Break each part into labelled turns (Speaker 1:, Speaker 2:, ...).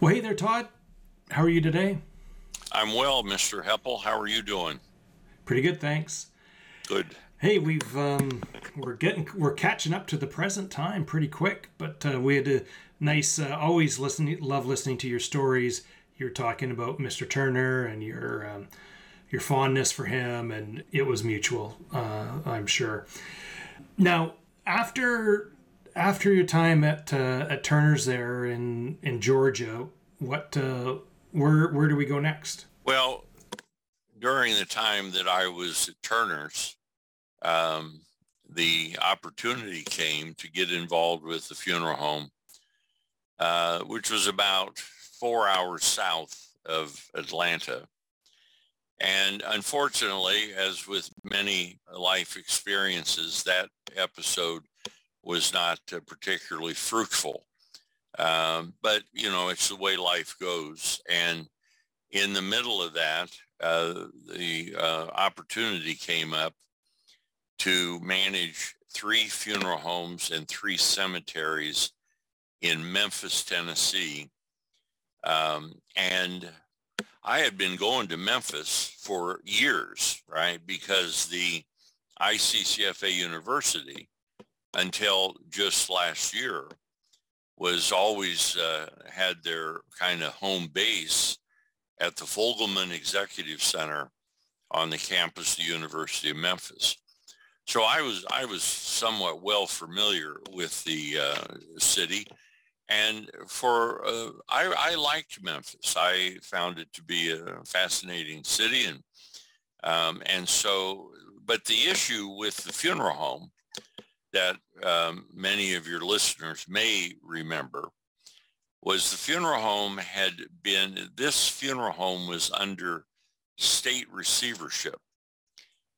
Speaker 1: Well, hey there, Todd. How are you today?
Speaker 2: I'm well, Mr. Heppel. How are you doing?
Speaker 1: Pretty good, thanks.
Speaker 2: Good.
Speaker 1: Hey, we've um, we're getting we're catching up to the present time pretty quick, but uh, we had a nice. Uh, always listening, love listening to your stories. You're talking about Mr. Turner and your um, your fondness for him, and it was mutual. Uh, I'm sure. Now, after after your time at uh, at Turner's there in in Georgia, what uh, where where do we go next?
Speaker 2: Well, during the time that I was at Turner's, um, the opportunity came to get involved with the funeral home, uh, which was about four hours south of Atlanta. And unfortunately, as with many life experiences, that episode was not uh, particularly fruitful. Um, but, you know, it's the way life goes. And in the middle of that, uh, the uh, opportunity came up to manage three funeral homes and three cemeteries in Memphis, Tennessee. Um, and I had been going to Memphis for years, right? Because the ICCFA University until just last year was always uh, had their kind of home base at the Fogelman Executive Center on the campus of the University of Memphis. So I was I was somewhat well familiar with the uh, city, and for uh, I, I liked Memphis. I found it to be a fascinating city, and um, and so but the issue with the funeral home that um, many of your listeners may remember was the funeral home had been, this funeral home was under state receivership.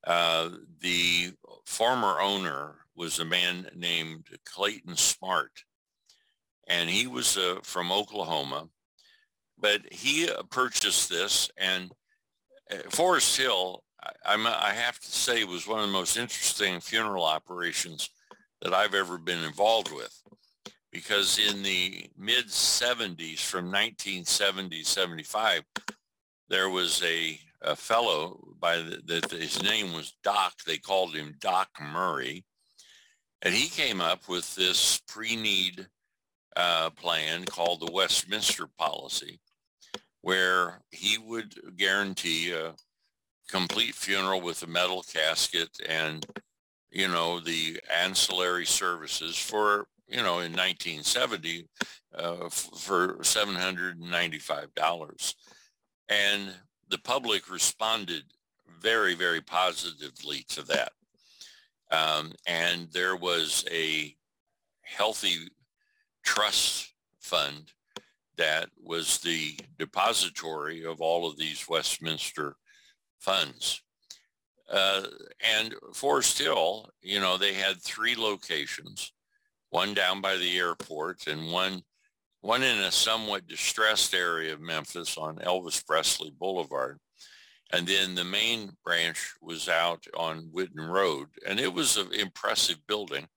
Speaker 2: Uh, the former owner was a man named Clayton Smart, and he was uh, from Oklahoma, but he purchased this and uh, Forest Hill, I, I have to say, was one of the most interesting funeral operations that I've ever been involved with. Because in the mid 70s, from 1970 75, there was a, a fellow by that his name was Doc. They called him Doc Murray. And he came up with this pre-need uh, plan called the Westminster policy, where he would guarantee a complete funeral with a metal casket and you know, the ancillary services for, you know, in 1970 uh, for $795. And the public responded very, very positively to that. Um, and there was a healthy trust fund that was the depository of all of these Westminster funds. Uh, and Forest Hill, you know, they had three locations, one down by the airport and one one in a somewhat distressed area of Memphis on Elvis Presley Boulevard. And then the main branch was out on Whitten Road. And it was an impressive building.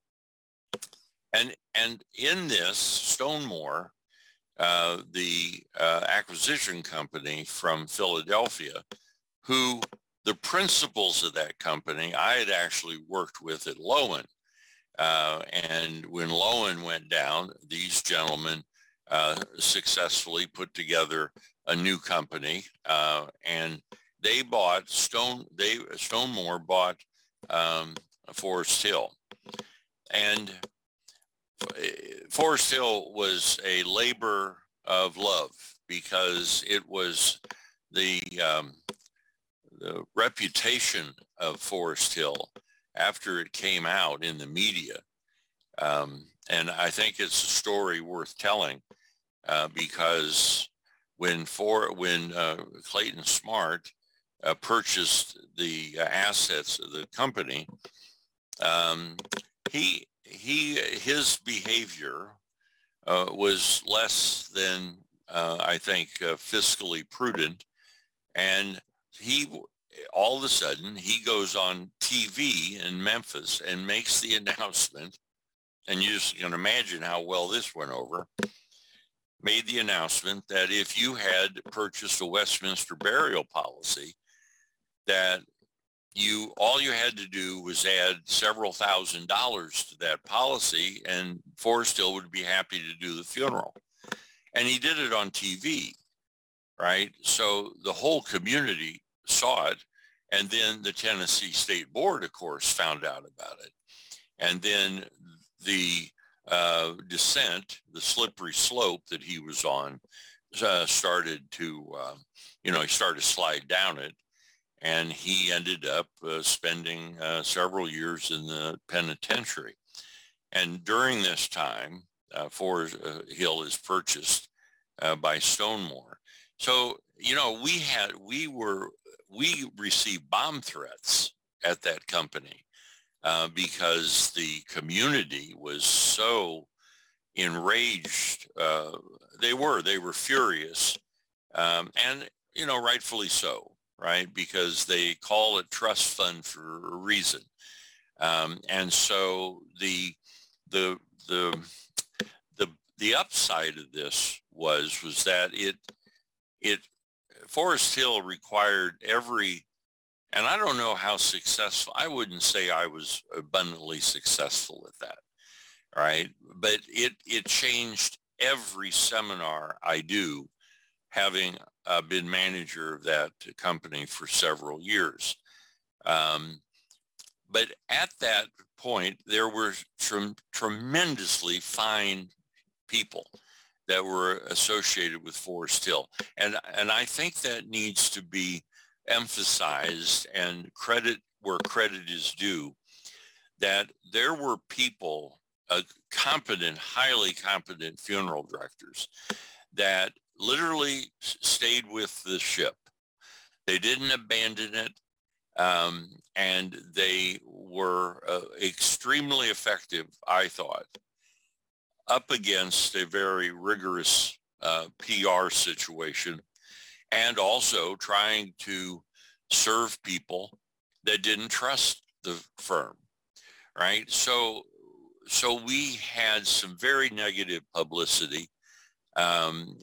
Speaker 2: And, and in this, StoneMor, uh, the uh, acquisition company from Philadelphia, who the principals of that company I had actually worked with at Loewen. Uh, and when Loewen went down, these gentlemen uh, successfully put together a new company, uh, and they bought Stone. They StoneMor bought um, Forest Hill, and uh, Forest Hill was a labor of love because it was the um, the reputation of Forest Hill after it came out in the media. Um, and I think it's a story worth telling uh, because when for when uh, Clayton Smart uh, purchased the assets of the company, um, he he his behavior uh, was less than uh, I think uh, fiscally prudent, and he all of a sudden he goes on TV in Memphis and makes the announcement, and you just can imagine how well this went over. made the announcement that if you had purchased a Westminster burial policy, that you all you had to do was add several thousand dollars to that policy and Forest Hill would be happy to do the funeral. And he did it on TV, right? So the whole community saw it. And then the Tennessee State Board, of course, found out about it. And then the uh, descent, the slippery slope that he was on, uh, started to, uh, you know, he started to slide down it. And he ended up uh, spending uh, several years in the penitentiary. And during this time, uh, Forest Hill is purchased by StoneMor. So, you know, we had, we were, we received bomb threats at that company uh, because the community was so enraged. Uh, they were, they were furious. Um, and, you know, rightfully so, right? Because they call it trust fund for a reason. Um, and so the, the, the, the, the upside of this was, was that it, it, Forest Hill required every and I don't know how successful, I wouldn't say I was abundantly successful at that, right? But it, it changed every seminar I do, having uh, been manager of that company for several years. Um, but at that point, there were tre- tremendously fine people that were associated with Forest Hill. And, and I think that needs to be emphasized and credit where credit is due that there were people, uh, competent, highly competent funeral directors that literally stayed with the ship. They didn't abandon it. Um, and they were uh, extremely effective, I thought, up against a very rigorous uh, PR situation and also trying to serve people that didn't trust the firm, right? So, so we had some very negative publicity. Um,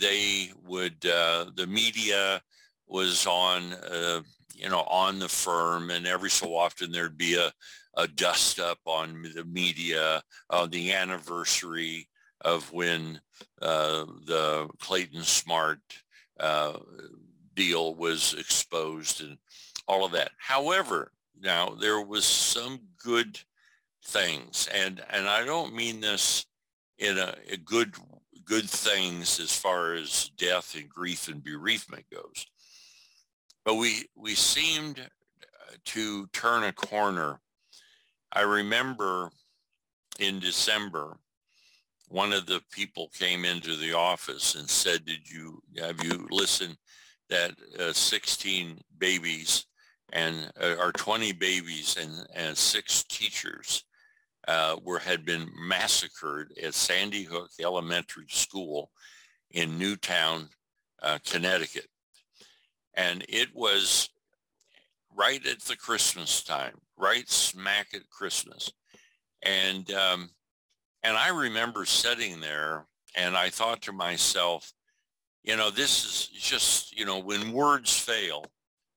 Speaker 2: they would, uh, the media was on, uh, you know, on the firm and every so often there'd be a, a dust up on the media on the anniversary of when uh, the Clayton Smart uh, deal was exposed and all of that. However, now there was some good things, and and I don't mean this in a, a good good things as far as death and grief and bereavement goes. But we we seemed to turn a corner. I remember in December one of the people came into the office and said, did you, have you listened that uh, 16 babies and uh, or 20 babies and, and six teachers uh, were had been massacred at Sandy Hook Elementary School in Newtown, uh, Connecticut. And it was right at the Christmas time, right smack at Christmas. And um, and I remember sitting there and I thought to myself, you know, this is just, you know, when words fail,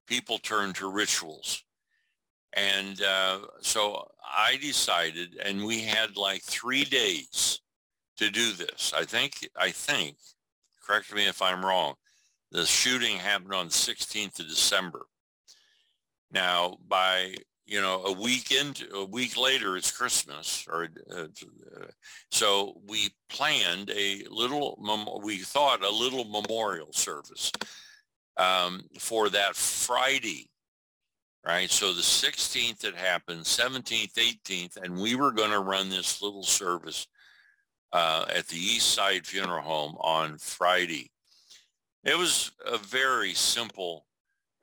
Speaker 2: people turn to rituals. And uh, so I decided, and we had like three days to do this. I think, I think, correct me if I'm wrong, the shooting happened on the 16th of December. Now, by you know, a week into a week later, it's Christmas, or uh, so we planned a little. We thought a little memorial service um, for that Friday, right? So the 16th it happened, 17th, 18th, and we were going to run this little service uh, at the East Side Funeral Home on Friday. It was a very simple,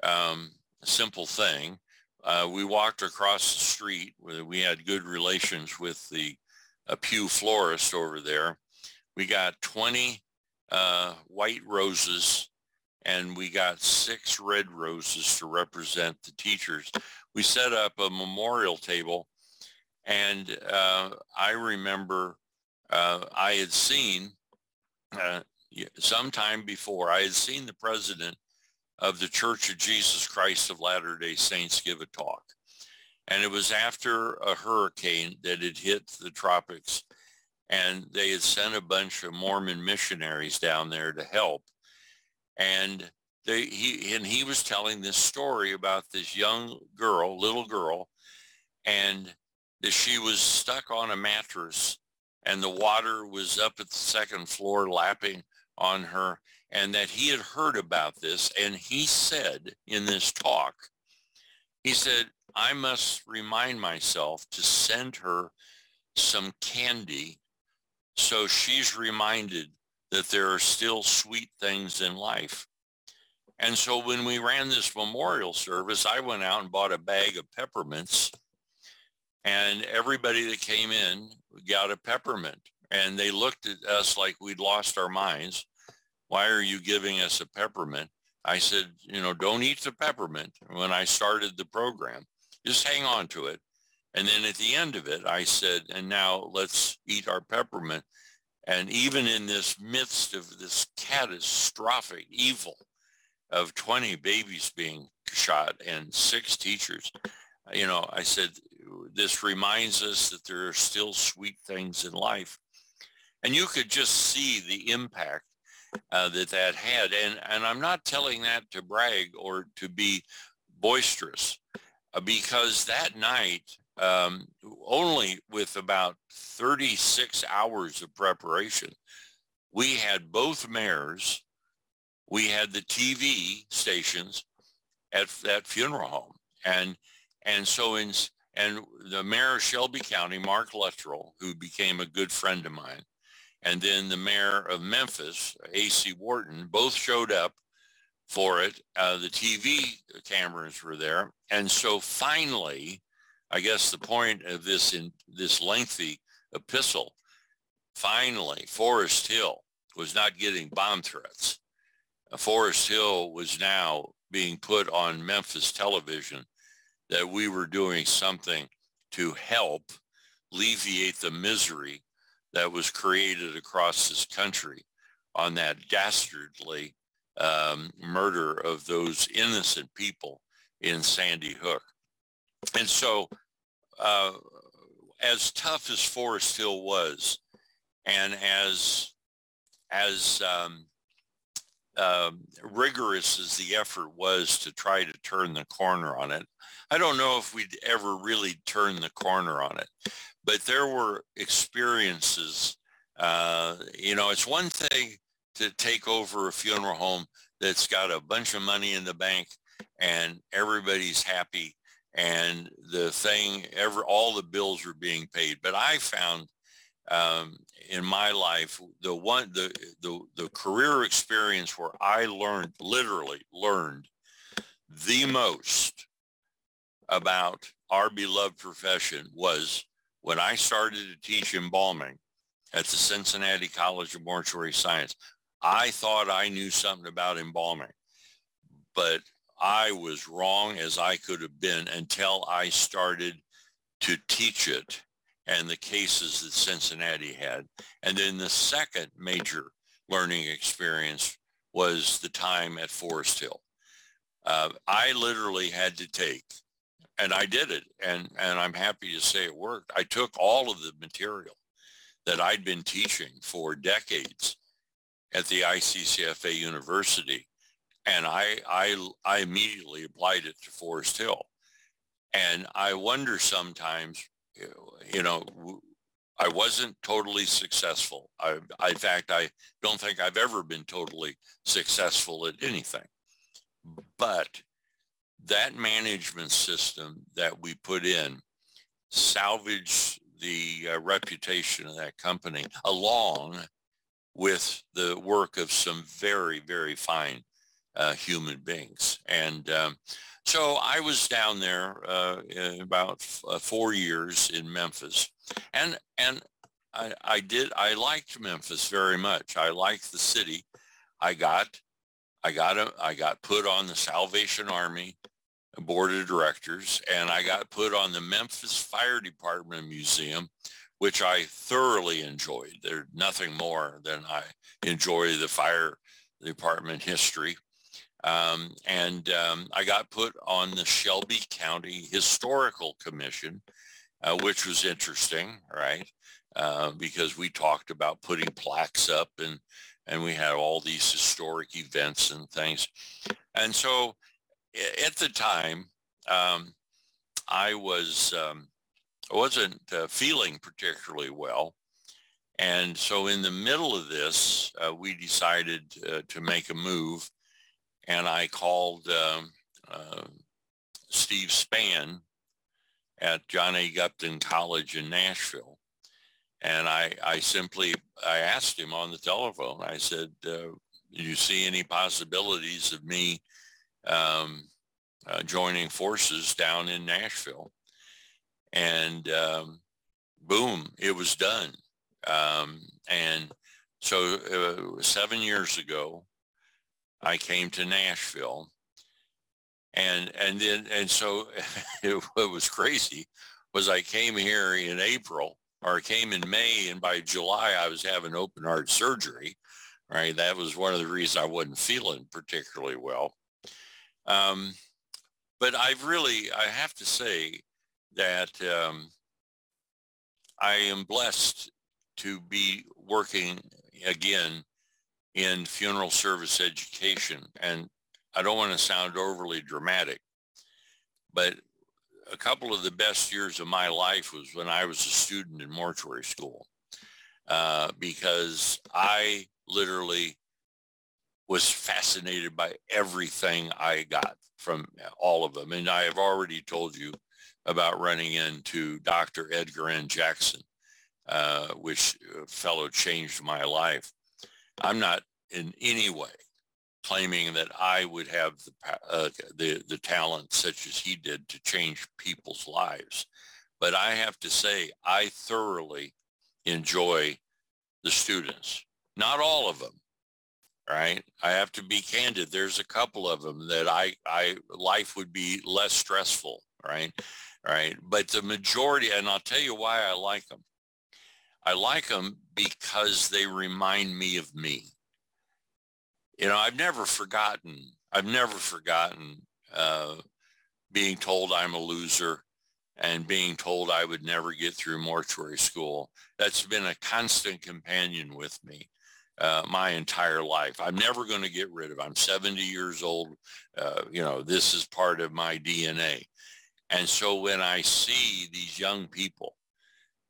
Speaker 2: um, simple thing uh, we walked across the street. Where we had good relations with the Pew florist over there. We got 20 uh, white roses and we got six red roses to represent the teachers. We set up a memorial table and uh, I remember uh, I had seen uh, sometime before, I had seen the president of the Church of Jesus Christ of Latter-day Saints give a talk. And it was after a hurricane that had hit the tropics and they had sent a bunch of Mormon missionaries down there to help. And they, he, and he was telling this story about this young girl, little girl, and that she was stuck on a mattress and the water was up at the second floor lapping on her and that he had heard about this. And he said in this talk, he said, I must remind myself to send her some candy so she's reminded that there are still sweet things in life. And so when we ran this memorial service, I went out and bought a bag of peppermints and everybody that came in got a peppermint and they looked at us like we'd lost our minds. Why are you giving us a peppermint? I said, you know, don't eat the peppermint when I started the program. Just hang on to it. And then at the end of it, I said, and now let's eat our peppermint. And even in this midst of this catastrophic evil of 20 babies being shot and six teachers, you know, I said, this reminds us that there are still sweet things in life. And you could just see the impact uh, that that had. And, and I'm not telling that to brag or to be boisterous uh, because that night, um, only with about 36 hours of preparation, we had both mayors, we had the TV stations at that funeral home. And, and so in, and the mayor of Shelby County, Mark Luttrell, who became a good friend of mine, and then the mayor of Memphis, A.C. Wharton, both showed up for it. Uh, the TV cameras were there. And so finally, I guess the point of this in this lengthy epistle, finally, Forest Hill was not getting bomb threats. Uh, Forest Hill was now being put on Memphis television that we were doing something to help alleviate the misery that was created across this country on that dastardly um, murder of those innocent people in Sandy Hook. And so uh, as tough as Forest Hill was and as as um, uh, rigorous as the effort was to try to turn the corner on it, I don't know if we'd ever really turn the corner on it, but there were experiences. Uh, you know, it's one thing to take over a funeral home that's got a bunch of money in the bank and everybody's happy and the thing ever all the bills are being paid but i found um, in my life the one the, the the career experience where i learned literally learned the most about our beloved profession was when I started to teach embalming at the Cincinnati College of Mortuary Science. I thought I knew something about embalming, but I was wrong as I could have been until I started to teach it and the cases that Cincinnati had. And then the second major learning experience was the time at Forest Hill. Uh, I literally had to take and I did it, and and I'm happy to say it worked. I took all of the material that I'd been teaching for decades at the ICCFA University, and I I I immediately applied it to Forest Hill, and I wonder sometimes, you know. I wasn't totally successful. I, in fact, I don't think I've ever been totally successful at anything. But that management system that we put in salvaged the uh, reputation of that company along with the work of some very, very fine uh, human beings. And um, so I was down there uh, about f- uh, four years in Memphis. And, and I, I did, I liked Memphis very much. I liked the city. I got, I got, a, I got put on the Salvation Army board of directors and I got put on the Memphis Fire Department Museum which I thoroughly enjoyed. There's nothing more than I enjoy the fire department history. Um, and um, I got put on the Shelby County Historical Commission, uh, which was interesting, right? Uh, because we talked about putting plaques up and and we had all these historic events and things. And so at the time, um, I was um, wasn't uh, feeling particularly well. And so in the middle of this, uh, we decided uh, to make a move. And I called um, uh, Steve Spann at John A. Gupton College in Nashville. And I, I simply, I asked him on the telephone, I said, uh, do you see any possibilities of me um, uh, joining forces down in Nashville? And um, boom, it was done. Um, and so uh, seven years ago, I came to Nashville and and then and so it, what was crazy was I came here in April or came in May and by July I was having open heart surgery. Right, that was one of the reasons I wasn't feeling particularly well. Um, but I've really, I have to say that um, I am blessed to be working again in funeral service education. And I don't want to sound overly dramatic, but a couple of the best years of my life was when I was a student in mortuary school uh, because I literally was fascinated by everything I got from all of them. And I have already told you about running into Dr. Edgar N. Jackson, uh, which uh, fellow changed my life. I'm not in any way claiming that I would have the, uh, the, the talent such as he did to change people's lives. But I have to say, I thoroughly enjoy the students. Not all of them, right? I have to be candid. There's a couple of them that I, I life would be less stressful, right? Right. But the majority, and I'll tell you why I like them. I like them because they remind me of me you know, I've never forgotten, I've never forgotten uh, being told I'm a loser and being told I would never get through mortuary school. That's been a constant companion with me uh, my entire life. I'm never going to get rid of. I'm 70 years old. Uh, you know, this is part of my DNA. And so when I see these young people,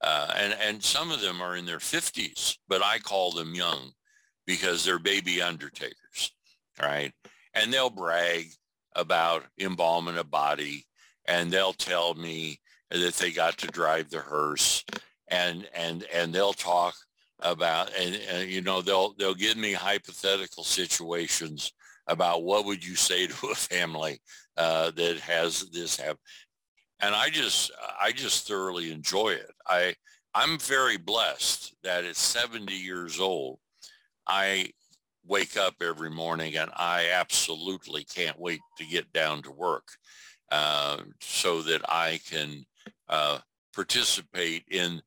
Speaker 2: uh, and and some of them are in their 50s, but I call them young because they're baby undertakers, right? And they'll brag about embalming a body and they'll tell me that they got to drive the hearse and and and they'll talk about and, and you know they'll they'll give me hypothetical situations about what would you say to a family uh, that has this happen and i just i just thoroughly enjoy it. I i'm very blessed that at 70 years old I wake up every morning and I absolutely can't wait to get down to work uh, so that I can uh, participate in,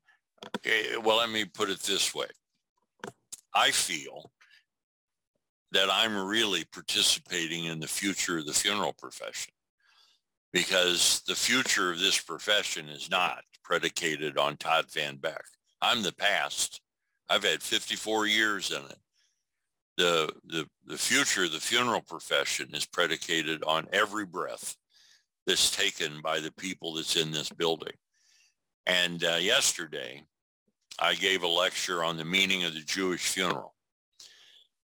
Speaker 2: well, let me put it this way. I feel that I'm really participating in the future of the funeral profession because the future of this profession is not predicated on Todd Van Beck. I'm the past. I've had 54 years in it the, the, the future of the funeral profession is predicated on every breath that's taken by the people that's in this building. And uh, yesterday, I gave a lecture on the meaning of the Jewish funeral,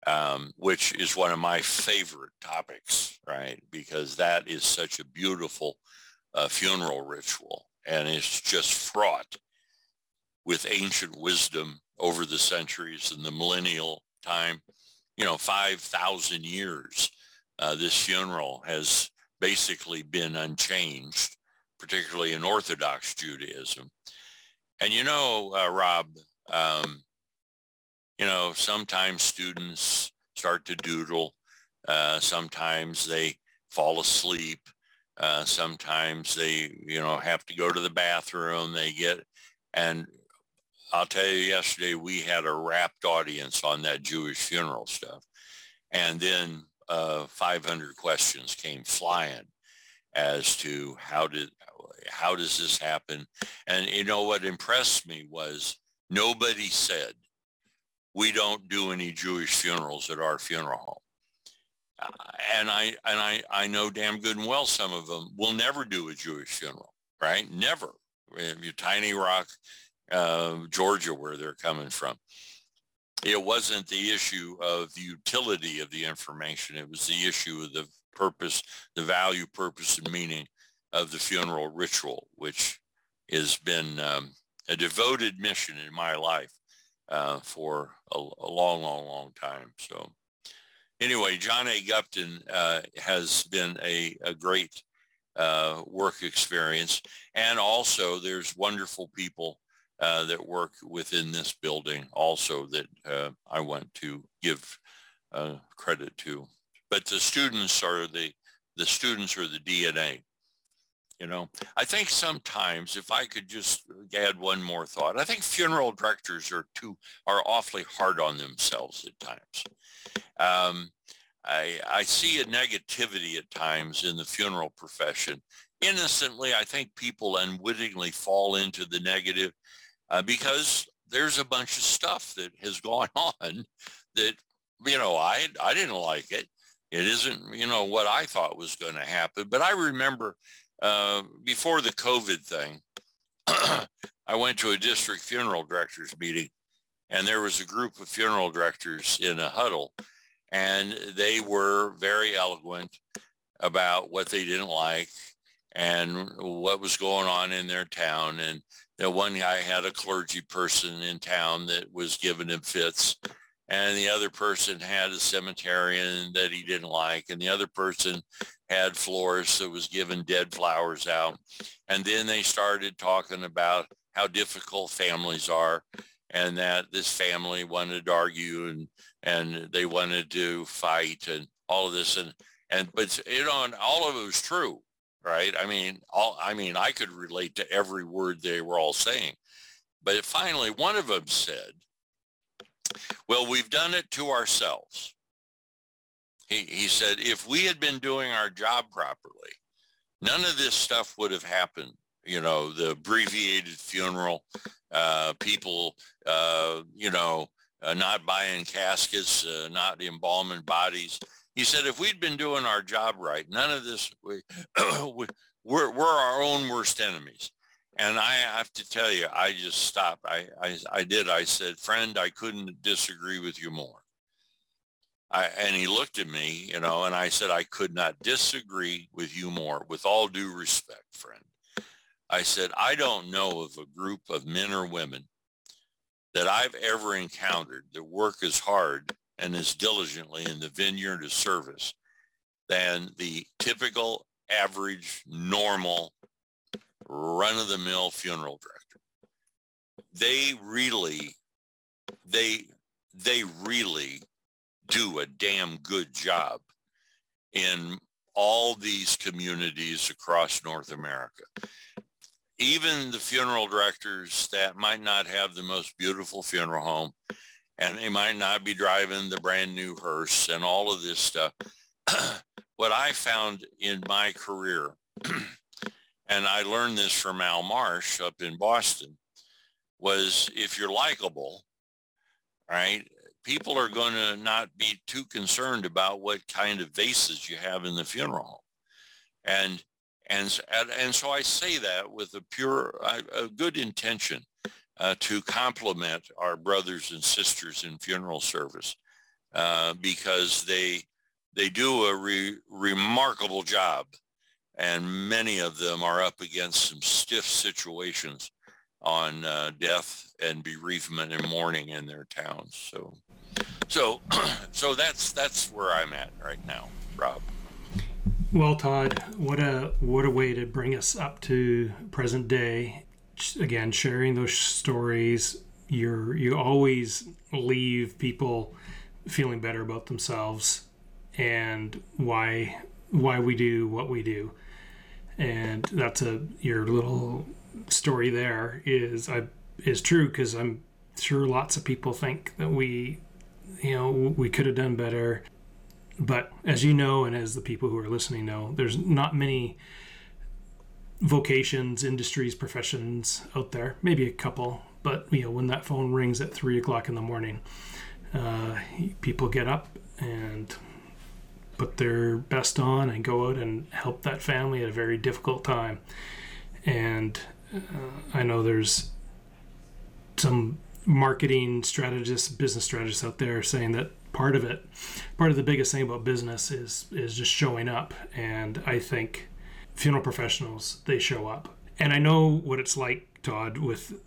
Speaker 2: um, which is one of my favorite topics, right? Because that is such a beautiful uh, funeral ritual, and it's just fraught with ancient wisdom over the centuries and the millennial time you know, 5,000 years, uh, this funeral has basically been unchanged, particularly in Orthodox Judaism. And you know, uh, Rob, um, you know, sometimes students start to doodle. Uh, sometimes they fall asleep. Uh, sometimes they, you know, have to go to the bathroom. They get, and I'll tell you, yesterday we had a rapt audience on that Jewish funeral stuff. And then uh, 500 questions came flying as to how did how does this happen? And you know what impressed me was nobody said we don't do any Jewish funerals at our funeral home. Uh, and I and I I know damn good and well some of them will never do a Jewish funeral, right? Never. Your Tiny Rock, uh, Georgia, where they're coming from. It wasn't the issue of the utility of the information. It was the issue of the purpose, the value, purpose, and meaning of the funeral ritual, which has been um, a devoted mission in my life uh, for a, a, long, long, long time. So anyway, John A. Gupton uh, has been a, a great uh, work experience. And also there's wonderful people uh, that work within this building also that uh, I want to give uh, credit to. But the students are the, the students are the DNA. You know, I think sometimes if I could just add one more thought, I think funeral directors are too, are awfully hard on themselves at times. Um, I, I see a negativity at times in the funeral profession. Innocently, I think people unwittingly fall into the negative uh, because there's a bunch of stuff that has gone on that, you know, I, I didn't like it. It isn't, you know, what I thought was going to happen. But I remember uh, before the COVID thing, I went to a district funeral directors meeting and there was a group of funeral directors in a huddle and they were very eloquent about what they didn't like and what was going on in their town. And the one guy had a clergy person in town that was giving him fits. And the other person had a cemeterian that he didn't like. And the other person had florists that was giving dead flowers out. And then they started talking about how difficult families are and that this family wanted to argue and and they wanted to fight and all of this and and but you know and all of it was true right i mean all i mean i could relate to every word they were all saying but finally one of them said well we've done it to ourselves he, he said if we had been doing our job properly none of this stuff would have happened you know the abbreviated funeral uh, people uh, you know uh, not buying caskets, uh, not embalming bodies. He said, if we'd been doing our job right, none of this, we, we're, we're our own worst enemies. And I have to tell you, I just stopped. I, I, I did. I said, friend, I couldn't disagree with you more. I, and he looked at me, you know, and I said, I could not disagree with you more. With all due respect, friend. I said, I don't know of a group of men or women that I've ever encountered that work as hard and as diligently in the vineyard of service than the typical, average, normal, run-of-the-mill funeral director. They really, they, they really do a damn good job in all these communities across North America even the funeral directors that might not have the most beautiful funeral home and they might not be driving the brand new hearse and all of this stuff. what I found in my career, and I learned this from Al Marsh up in Boston, was if you're likable, right, people are going to not be too concerned about what kind of vases you have in the funeral home. And and, and so I say that with a pure, a good intention uh, to compliment our brothers and sisters in funeral service uh, because they, they do a re- remarkable job and many of them are up against some stiff situations on uh, death and bereavement and mourning in their towns. So, so, so that's that's where I'm at right now, Rob.
Speaker 1: Well, Todd, what a what a way to bring us up to present day. Again, sharing those stories, you're you always leave people feeling better about themselves and why why we do what we do. And that's a your little story there is I is true because I'm sure lots of people think that we, you know, we could have done better. But as you know, and as the people who are listening know, there's not many vocations, industries, professions out there. Maybe a couple, but you know, when that phone rings at three o'clock in the morning, uh, people get up and put their best on and go out and help that family at a very difficult time. And uh, I know there's some marketing strategists, business strategists out there saying that part of it, part of the biggest thing about business is is just showing up. And I think funeral professionals they show up. And I know what it's like, Todd, with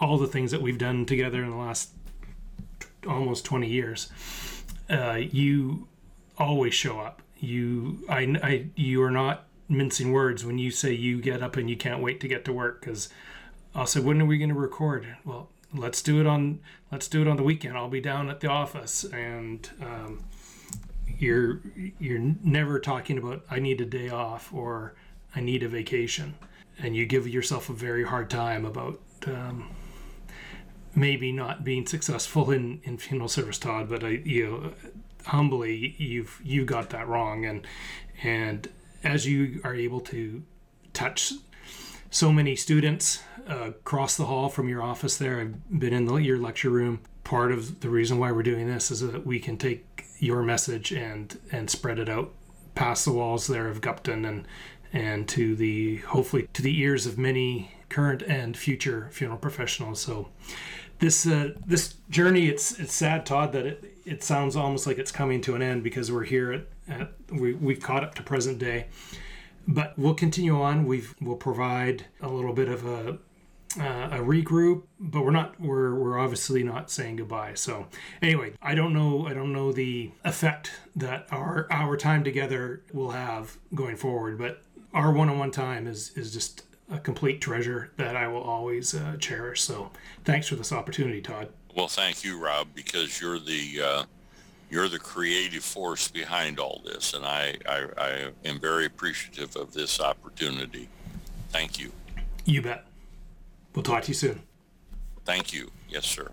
Speaker 1: all the things that we've done together in the last almost 20 years. Uh, you always show up. You, I, I, you are not mincing words when you say you get up and you can't wait to get to work. Because I'll say, when are we going to record? Well, let's do it on, let's do it on the weekend. I'll be down at the office, and um, you're, you're never talking about I need a day off or I need a vacation, and you give yourself a very hard time about. Um, maybe not being successful in, in funeral service, Todd, but I, you know, humbly you've you got that wrong. And and as you are able to touch so many students uh, across the hall from your office there i've been in the, your lecture room part of the reason why we're doing this is that we can take your message and and spread it out past the walls there of gupton and and to the hopefully to the ears of many current and future funeral professionals. So this uh, this journey it's it's sad todd that it it sounds almost like it's coming to an end because we're here at, at we, we've caught up to present day. But we'll continue on. We've we'll provide a little bit of a uh, a regroup but we're not we're we're obviously not saying goodbye. So anyway i don't know i don't know the effect that our our time together will have going forward but our one-on-one time is is just a complete treasure that i will always uh, cherish so thanks for this opportunity todd
Speaker 2: well, thank you, Rob, because you're the uh, you're the creative force behind all this, and I, I, I am very appreciative of this opportunity. Thank you.
Speaker 1: You bet. We'll talk to you soon.
Speaker 2: Thank you. Yes, sir.